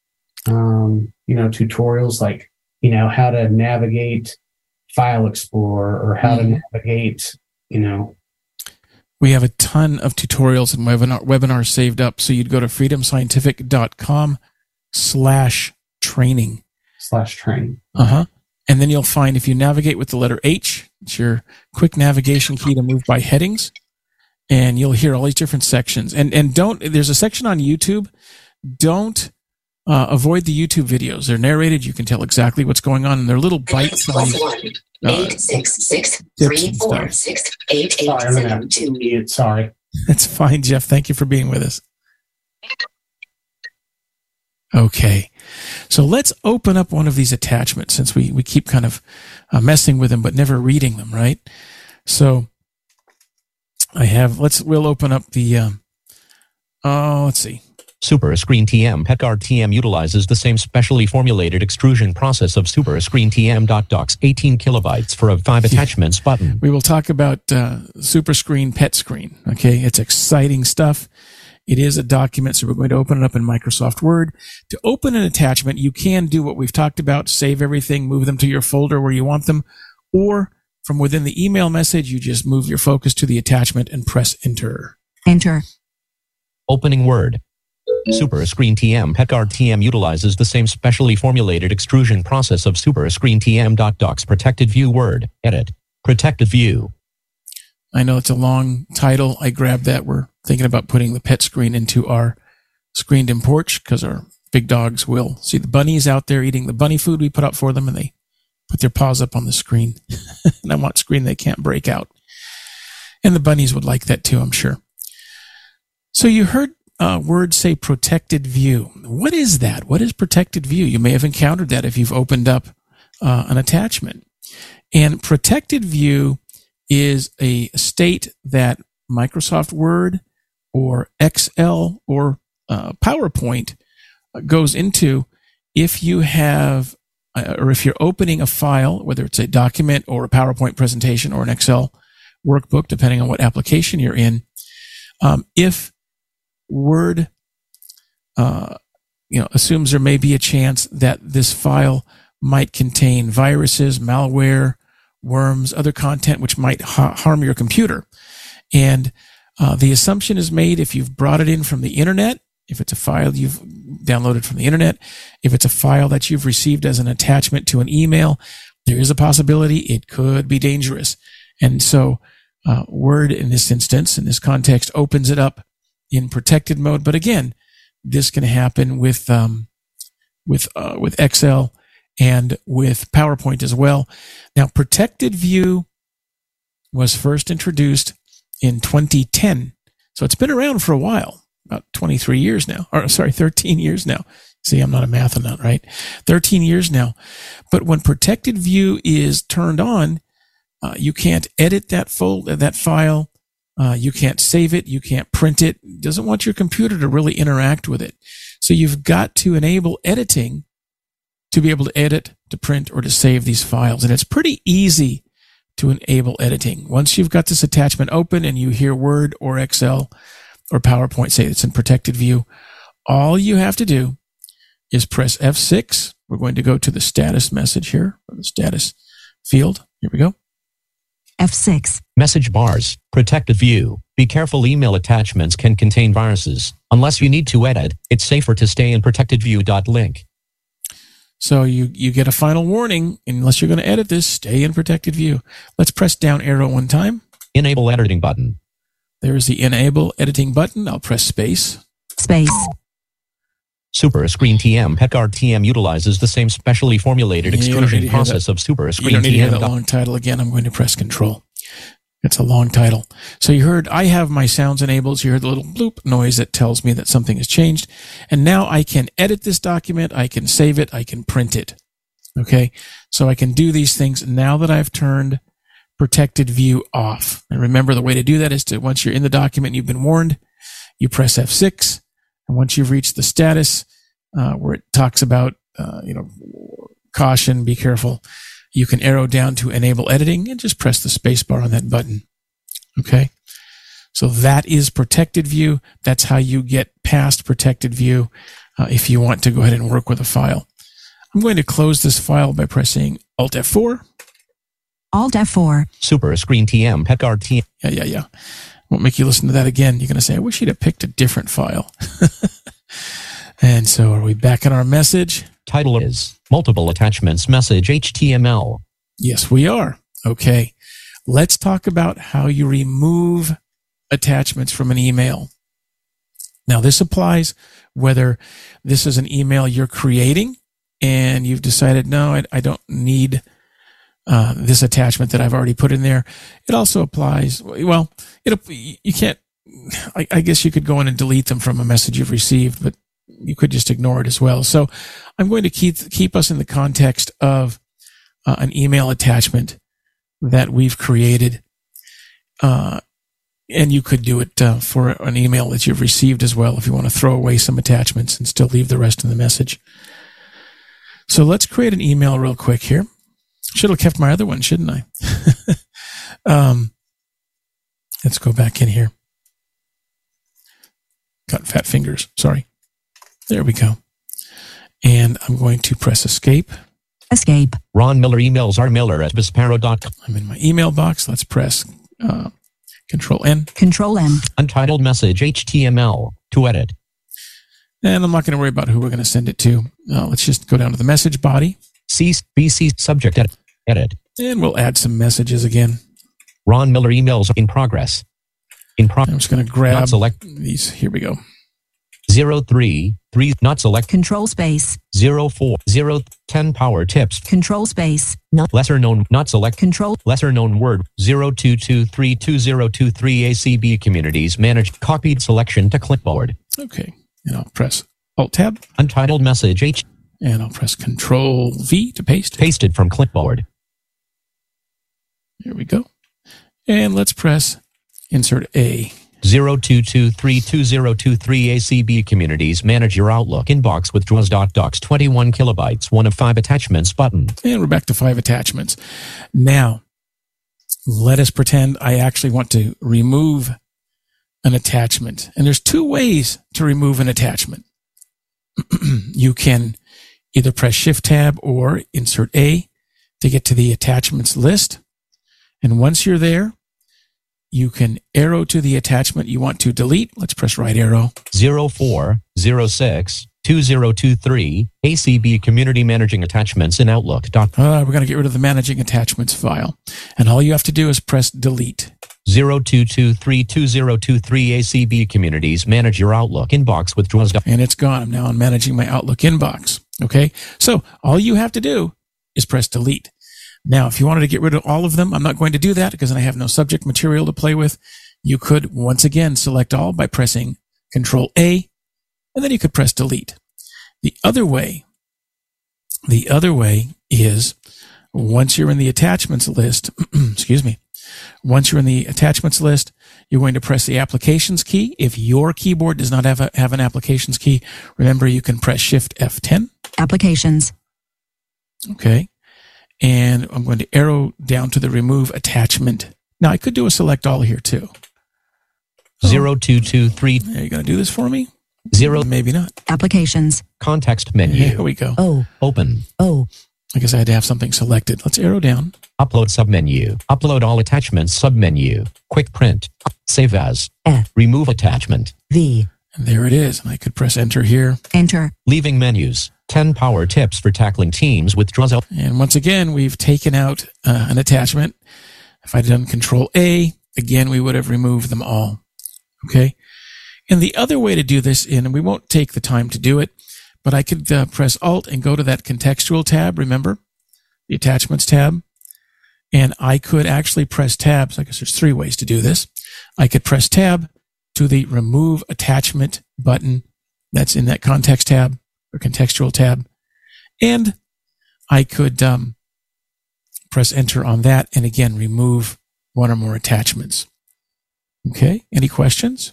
um, you know, tutorials like, you know, how to navigate File Explorer or how Mhm. to navigate, you know, We have a ton of tutorials and webinar, webinars saved up. So you'd go to freedomscientific.com slash training. slash training. Uh huh. And then you'll find if you navigate with the letter H, it's your quick navigation key to move by headings. And you'll hear all these different sections. And and don't there's a section on YouTube. Don't uh, avoid the YouTube videos. They're narrated. You can tell exactly what's going on, and they're little bite sized. Eight six six tips three and four stuff. six eight eight Sorry, I'm gonna seven have two. to mute. Sorry. That's fine, Jeff. Thank you for being with us. Okay. So let's open up one of these attachments since we, we keep kind of uh, messing with them, but never reading them, right? So I have, let's, we'll open up the, um, oh, let's see. Super Screen TM PECR TM utilizes the same specially formulated extrusion process of Super Screen TM. Docs 18 kilobytes for a 5 attachments button. We will talk about uh, Super Screen Pet Screen. Okay. It's exciting stuff. It is a document, so we're going to open it up in Microsoft Word. To open an attachment, you can do what we've talked about, save everything, move them to your folder where you want them, or from within the email message, you just move your focus to the attachment and press enter. Enter. Opening Word. Super Screen TM PECR TM utilizes the same specially formulated extrusion process of Super Screen TM. Docs Protected View Word. Edit. Protected View. I know it's a long title. I grabbed that. We're thinking about putting the pet screen into our screened in porch because our big dogs will see the bunnies out there eating the bunny food we put up for them and they put their paws up on the screen. and I want screen they can't break out. And the bunnies would like that too, I'm sure. So you heard uh, words say protected view. What is that? What is protected view? You may have encountered that if you've opened up uh, an attachment. And protected view is a state that Microsoft Word or Excel or uh, PowerPoint goes into if you have or if you're opening a file, whether it's a document or a PowerPoint presentation or an Excel workbook, depending on what application you're in. Um, if Word uh, you know, assumes there may be a chance that this file might contain viruses, malware, worms, other content which might ha- harm your computer. And uh, the assumption is made if you've brought it in from the internet, if it's a file you've downloaded from the internet, if it's a file that you've received as an attachment to an email, there is a possibility it could be dangerous. And so, uh, Word in this instance, in this context, opens it up in protected mode. But again, this can happen with um, with uh, with Excel and with PowerPoint as well. Now, protected view was first introduced in 2010, so it's been around for a while, about 23 years now, or sorry, 13 years now. See, I'm not a math nut, right? 13 years now. But when protected view is turned on, uh, you can't edit that folder, that file. Uh, you can't save it. You can't print it. Doesn't want your computer to really interact with it. So you've got to enable editing to be able to edit, to print, or to save these files. And it's pretty easy to enable editing. Once you've got this attachment open and you hear Word or Excel or PowerPoint say it's in protected view, all you have to do is press F6. We're going to go to the status message here, the status field. Here we go. F6. Message bars, protected view. Be careful email attachments can contain viruses. Unless you need to edit, it's safer to stay in protected view. Link. So you, you get a final warning. Unless you're going to edit this, stay in protected view. Let's press down arrow one time. Enable editing button. There's the enable editing button. I'll press space. Space. Super Screen TM PECR TM utilizes the same specially formulated You extrusion process that. of Super You Screen don't need to hear that long title again. I'm going to press control. It's a long title. So you heard I have my sounds enabled. So you heard the little bloop noise that tells me that something has changed. And now I can edit this document. I can save it. I can print it. Okay. So I can do these things now that I've turned protected view off. And remember the way to do that is to, once you're in the document, you've been warned, you press F6. And once you've reached the status, uh, where it talks about, uh, you know, caution, be careful, you can arrow down to enable editing and just press the space bar on that button. Okay. So that is protected view. That's how you get past protected view uh, if you want to go ahead and work with a file. I'm going to close this file by pressing Alt F4. Alt F4. Super Screen TM PECR TM. Yeah, yeah, yeah. Won't make you listen to that again. You're going to say, I wish you'd have picked a different file. and so are we back in our message? Title is Multiple Attachments Message HTML. Yes, we are. Okay. Let's talk about how you remove attachments from an email. Now, this applies whether this is an email you're creating and you've decided, no, I, I don't need uh, this attachment that I've already put in there. It also applies, well, it, you can't, I, I guess you could go in and delete them from a message you've received, but you could just ignore it as well. So I'm going to keep, keep us in the context of uh, an email attachment that we've created. Uh, and you could do it uh, for an email that you've received as well if you want to throw away some attachments and still leave the rest in the message. So let's create an email real quick here. Should have kept my other one, shouldn't I? um, let's go back in here. Got fat fingers. Sorry. There we go. And I'm going to press escape. Escape. Ron Miller emails R Miller at Vispero.com. I'm in my email box. Let's press uh, Control N. Control N. Untitled message HTML. To edit. And I'm not going to worry about who we're going to send it to. Uh, let's just go down to the message body C BC subject edit. Edit. and we'll add some messages again. Ron Miller emails in progress. In I'm just going to grab Not select these. Here we go. 03 3 not select Control space. 04 0 10 power tips. Control space. not Lesser known not select Control. lesser known word 02232023 ACB communities managed copied selection to clipboard. Okay. And I'll press Alt Tab Untitled message H and I'll press Control V to paste. pasted from clipboard. Here we go. And let's press Insert A. 02232023 ACB communities manage your Outlook inbox with JAWS.docs 21 kilobytes, one of five attachments button. And we're back to five attachments. Now, let us pretend I actually want to remove an attachment. And there's two ways to remove an attachment. you can either press Shift Tab or insert A to get to the attachments list. And once you're there, you can arrow to the attachment you want to delete. Let's press right arrow. 0406 2023 ACB Community Managing Attachments in Outlook. Uh, we're going to get rid of the managing attachments file. And all you have to do is press delete. 02232023 ACB Communities Manage Your Outlook inbox with JAWS. And it's gone. I'm now on managing my Outlook inbox. Okay. So all you have to do is press delete. Now, if you wanted to get rid of all of them, I'm not going to do that because I have no subject material to play with. You could once again select all by pressing Control A, and then you could press delete. The other way, the other way is once you're in the attachments list, excuse me, once you're in the attachments list, you're going to press the applications key. If your keyboard does not have a, have an applications key, remember you can press Shift F10. Applications. Okay. And I'm going to arrow down to the remove attachment. Now I could do a select all here too. Oh. Zero two two three. Are you going to do this for me? 0 Maybe not. Applications. Context menu. Here we go. Oh. Open. Oh. I guess I had to have something selected. Let's arrow down. Upload submenu. Upload all attachments submenu. Quick print. Save as. F. Remove attachment. V. And there it is. And I could press enter here. Enter. Leaving menus. 10 power tips for tackling teams with JAWS. And once again, we've taken out uh, an attachment. If I'd done control A, again, we would have removed them all. Okay. And the other way to do this, and we won't take the time to do it, but I could uh, press alt and go to that contextual tab. Remember the attachments tab. And I could actually press tabs. I guess there's three ways to do this. I could press tab to the remove attachment button that's in that context tab or contextual tab. And I could um, press enter on that and again remove one or more attachments. Okay. Any questions?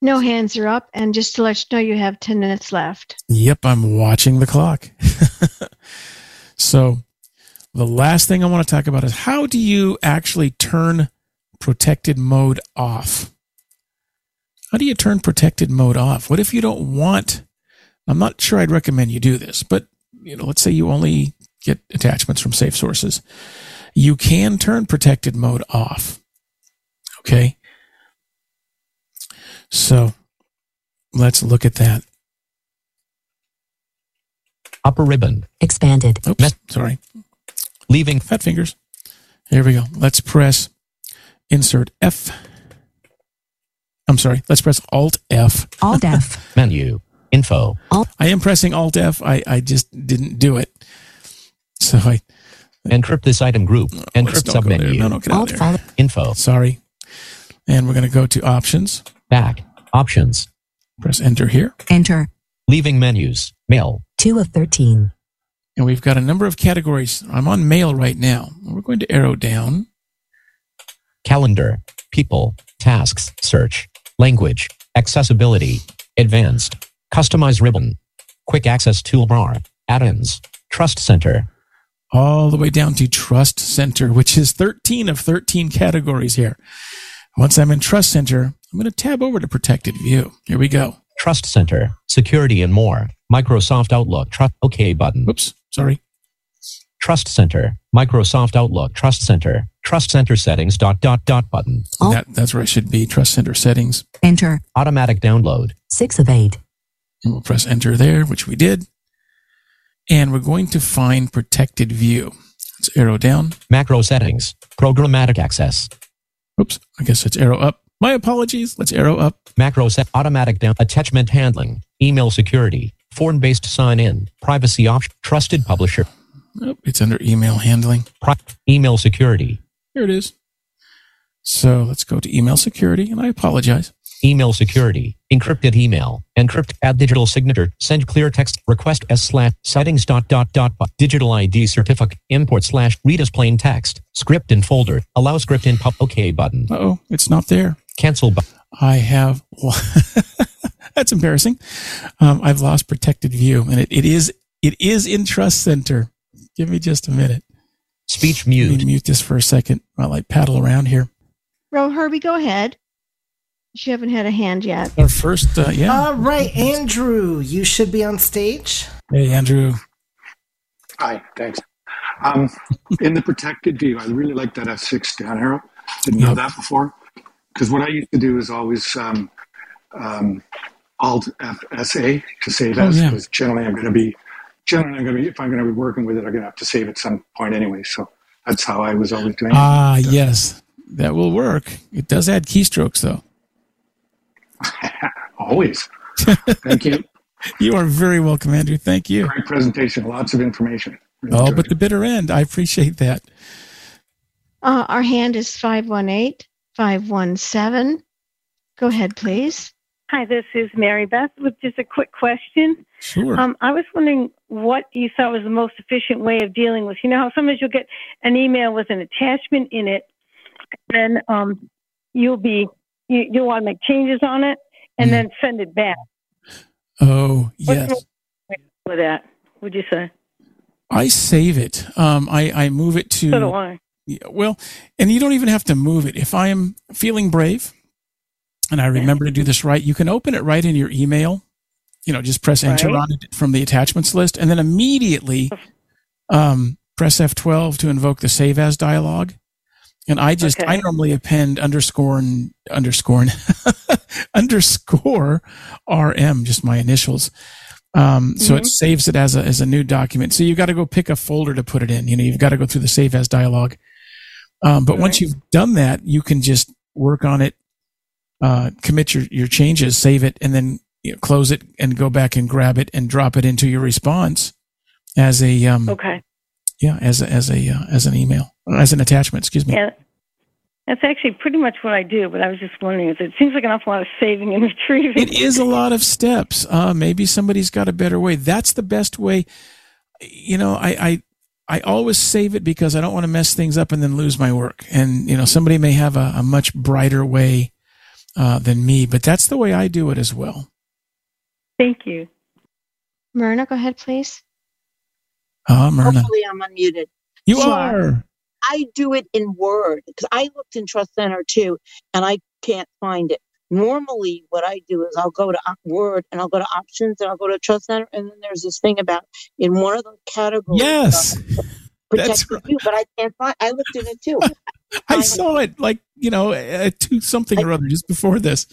No hands are up. And just to let you know, you have 10 minutes left. Yep, I'm watching the clock. so, the last thing I want to talk about is how do you actually turn protected mode off? How do you turn protected mode off? What if you don't want? I'm not sure I'd recommend you do this, but you know, let's say you only get attachments from safe sources. You can turn protected mode off. Okay. So let's look at that. Upper ribbon. Expanded. Oops, Met- sorry. Leaving Fat fingers. Here we go. Let's press insert F. I'm sorry. Let's press Alt F. Alt F. menu. Info. I am pressing Alt F. I, I just didn't do it. So I Encrypt this item group. let's Encrypt don't submenu. No, no, get out Alt there. follow. Info. Sorry. And we're going to go to options. Back. Options. Press enter here. Enter. Leaving menus. Mail. 2 of 13. And we've got a number of categories. I'm on mail right now. We're going to arrow down. Calendar. People. Tasks. Search. Language. Accessibility. Advanced. Customize ribbon. Quick access toolbar. Add-ins. Trust center. all the way down to Trust Center, which is 13 of 13 categories here. Once I'm in Trust Center, I'm going to tab over to Protected View. Here we go. Trust center. Security and more. Microsoft Outlook. Trust. OK button. Oops, sorry. Trust center. Microsoft Outlook. Trust center. Trust center settings. Dot dot dot button. Alt. That, that's where it should be. Trust Center settings. Enter. Automatic download. 6 of 8. And we'll press Enter there, which we did. And we're going to find Protected View. Let's arrow down. Macro settings. Programmatic access. Oops, I guess it's arrow up. My apologies. Let's arrow up. Macro set. Automatic down. Attachment handling. Email security. Form-based sign-in. Privacy option. Trusted publisher. Oh, it's under email handling. Email security. Here it is. So let's go to email security, and I apologize. Email security. Encrypted email. Encrypt. Add digital signature. Send clear text. Request s slash settings dot dot dot. Digital ID certificate. Import slash read as plain text. Script in folder. Allow script in pub. OK button. Uh oh, it's not there. Cancel button. I have. That's embarrassing. Um, I've lost protected view, and it, it is it is in Trust Center. Give me just a minute. Speech mute. Let me mute. mute this for a second while I paddle around here. Ro Herbie, go ahead. You haven't had a hand yet. Our first, uh, yeah. All right, Andrew, you should be on stage. Hey, Andrew. Hi, thanks. Um, in the protected view, I really like that F6 down arrow. Didn't know that before. Because what I used to do is always um, um, Alt FSA to save Oh, as. yeah. Because generally, I'm going to be generally I'm going to be if I'm going to be working with it, I'm going to have to save at some point anyway. So that's how I was always doing it. Ah, yes, that will work. It does add keystrokes, though. always. Thank you. You are very welcome, Andrew. Thank you. Great presentation. Lots of information. Really Oh, but it. the bitter end. I appreciate that. Uh, our hand is 518 517. Go ahead, please. Hi, this is Mary Beth with just a quick question. Sure. Um, I was wondering what you thought was the most efficient way of dealing with. You know how sometimes you'll get an email with an attachment in it, and then um, you'll be you you want to make changes on it, and Mhm. then send it back. Oh, yes. with that? Would you say? I save it. Um, I, I move it to. So do I. Yeah, well, and you don't even have to move it. If I am feeling brave and I remember to do this right, you can open it right in your email. You know, just press enter Right. on it from the attachments list and then immediately um, press F12 to invoke the save as dialog. And I just, Okay. I normally append underscore and underscore and underscore RM, just my initials. Um, so Mm-hmm. it saves it as a, as a new document. So you've got to go pick a folder to put it in. You know, you've got to go through the save as dialog. Um, but once you've done that, you can just work on it, uh, commit your, your changes, save it, and then you know, close it and go back and grab it and drop it into your response as a, um, Okay. yeah, as a, as a, uh, as an email, as an attachment, excuse me. Yeah. That's actually pretty much what I do, but I was just wondering, it seems like an awful lot of saving and retrieving. It is a lot of steps. Uh, maybe somebody's got a better way. That's the best way. You know, I, I, I always save it because I don't want to mess things up and then lose my work. And, you know, somebody may have a, a much brighter way, uh, than me, but that's the way I do it as well. Thank you. Myrna, go ahead, please. Uh, Myrna. Hopefully, I'm unmuted. You So, are. I do it in Word because I looked in Trust Center too, and I can't find it. Normally, what I do is I'll go to Word and I'll go to Options and I'll go to Trust Center, and then there's this thing about in one of the categories. Yes. That's protected view, but I can't find. I looked in it too. I saw it like, you know, at two something or other just before this.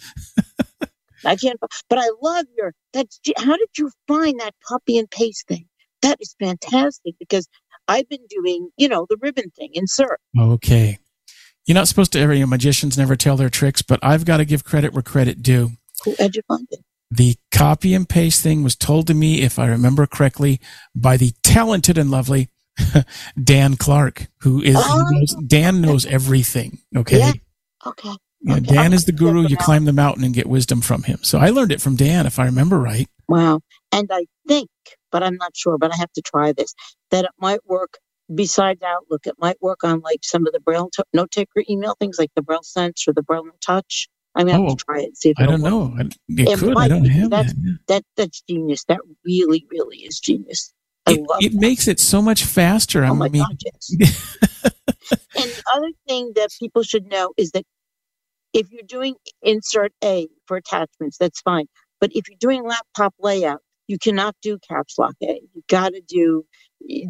I can't. But I love your. That's. How did you find that copy and paste thing? That is fantastic because I've been doing, you know, the ribbon thing. Insert. Okay. You're not supposed to ever, you know, magicians never tell their tricks, but I've got to give credit where credit due. Who had you find it? The copy and paste thing was told to me, if I remember correctly, by the talented and lovely Dan Clark, who is Oh. knows, Dan knows everything. Okay. Yeah. Okay. Know, Okay. Dan is the guru. You climb the mountain and get wisdom from him. So I learned it from Dan, if I remember right. Wow. And I think, but I'm not sure, but I have to try this, that it might work besides Outlook. It might work on like some of the Braille t- note taker email things like the Braille Sense or the Braille Touch. I'm going to Oh, have to try it and see if I don't work. know. It, It could. I don't have That's- that. That, that's genius. That really, really is genius. I It, it makes it so much faster. I Oh my mean, God, yes. and the other thing that people should know is that if you're doing insert A for attachments, that's fine. But if you're doing laptop layout, you cannot do caps lock A. You got to do.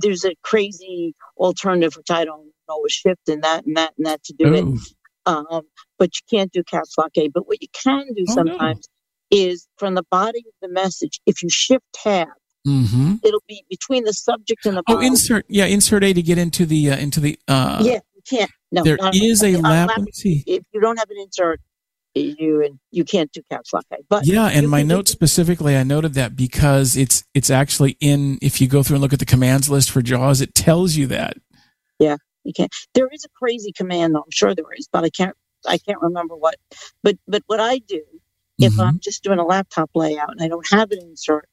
There's a crazy alternative which I don't know with shift and that and that and that to do it. oh, Um, but you can't do caps lock A. But what you can do Oh, no. sometimes is from the body of the message. If you shift tab, hmm it'll be between the subject and the Oh, insert. Yeah, insert A to get into the uh, into the. Uh, yeah, you can't. No, there not- is a on lap. lap- Let me see. If you don't have an insert, you and you can't do caps lock. A. But Yeah, and my note specifically, I noted that because it's it's actually in. If you go through and look at the commands list for JAWS, it tells you that. Yeah, you can't. There is a crazy command though. I'm sure there is, but I can't. I can't remember what. But but what I do if Mhm. I'm just doing a laptop layout and I don't have an insert,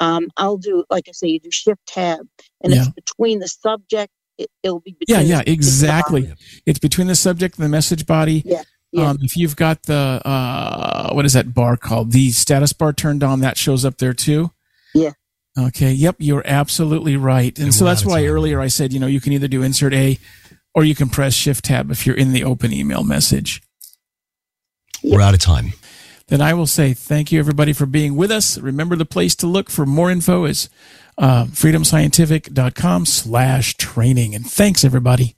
um, I'll do like I say, you do Shift Tab, and Yeah. it's between the subject. It, it'll be Yeah, between yeah, the the exactly. body. It's between the subject and the message body. Yeah, yeah. Um, if you've got the uh, what is that bar called? The status bar turned on, that shows up there too. Yeah. Okay. Yep. You're absolutely right. And And so that's why time. earlier I said, you know, you can either do insert A or you can press shift tab if you're in the open email message. We're out of time. Then I will say thank you, everybody, for being with us. Remember, the place to look for more info is uh, freedomscientific.com slash training. And thanks, everybody.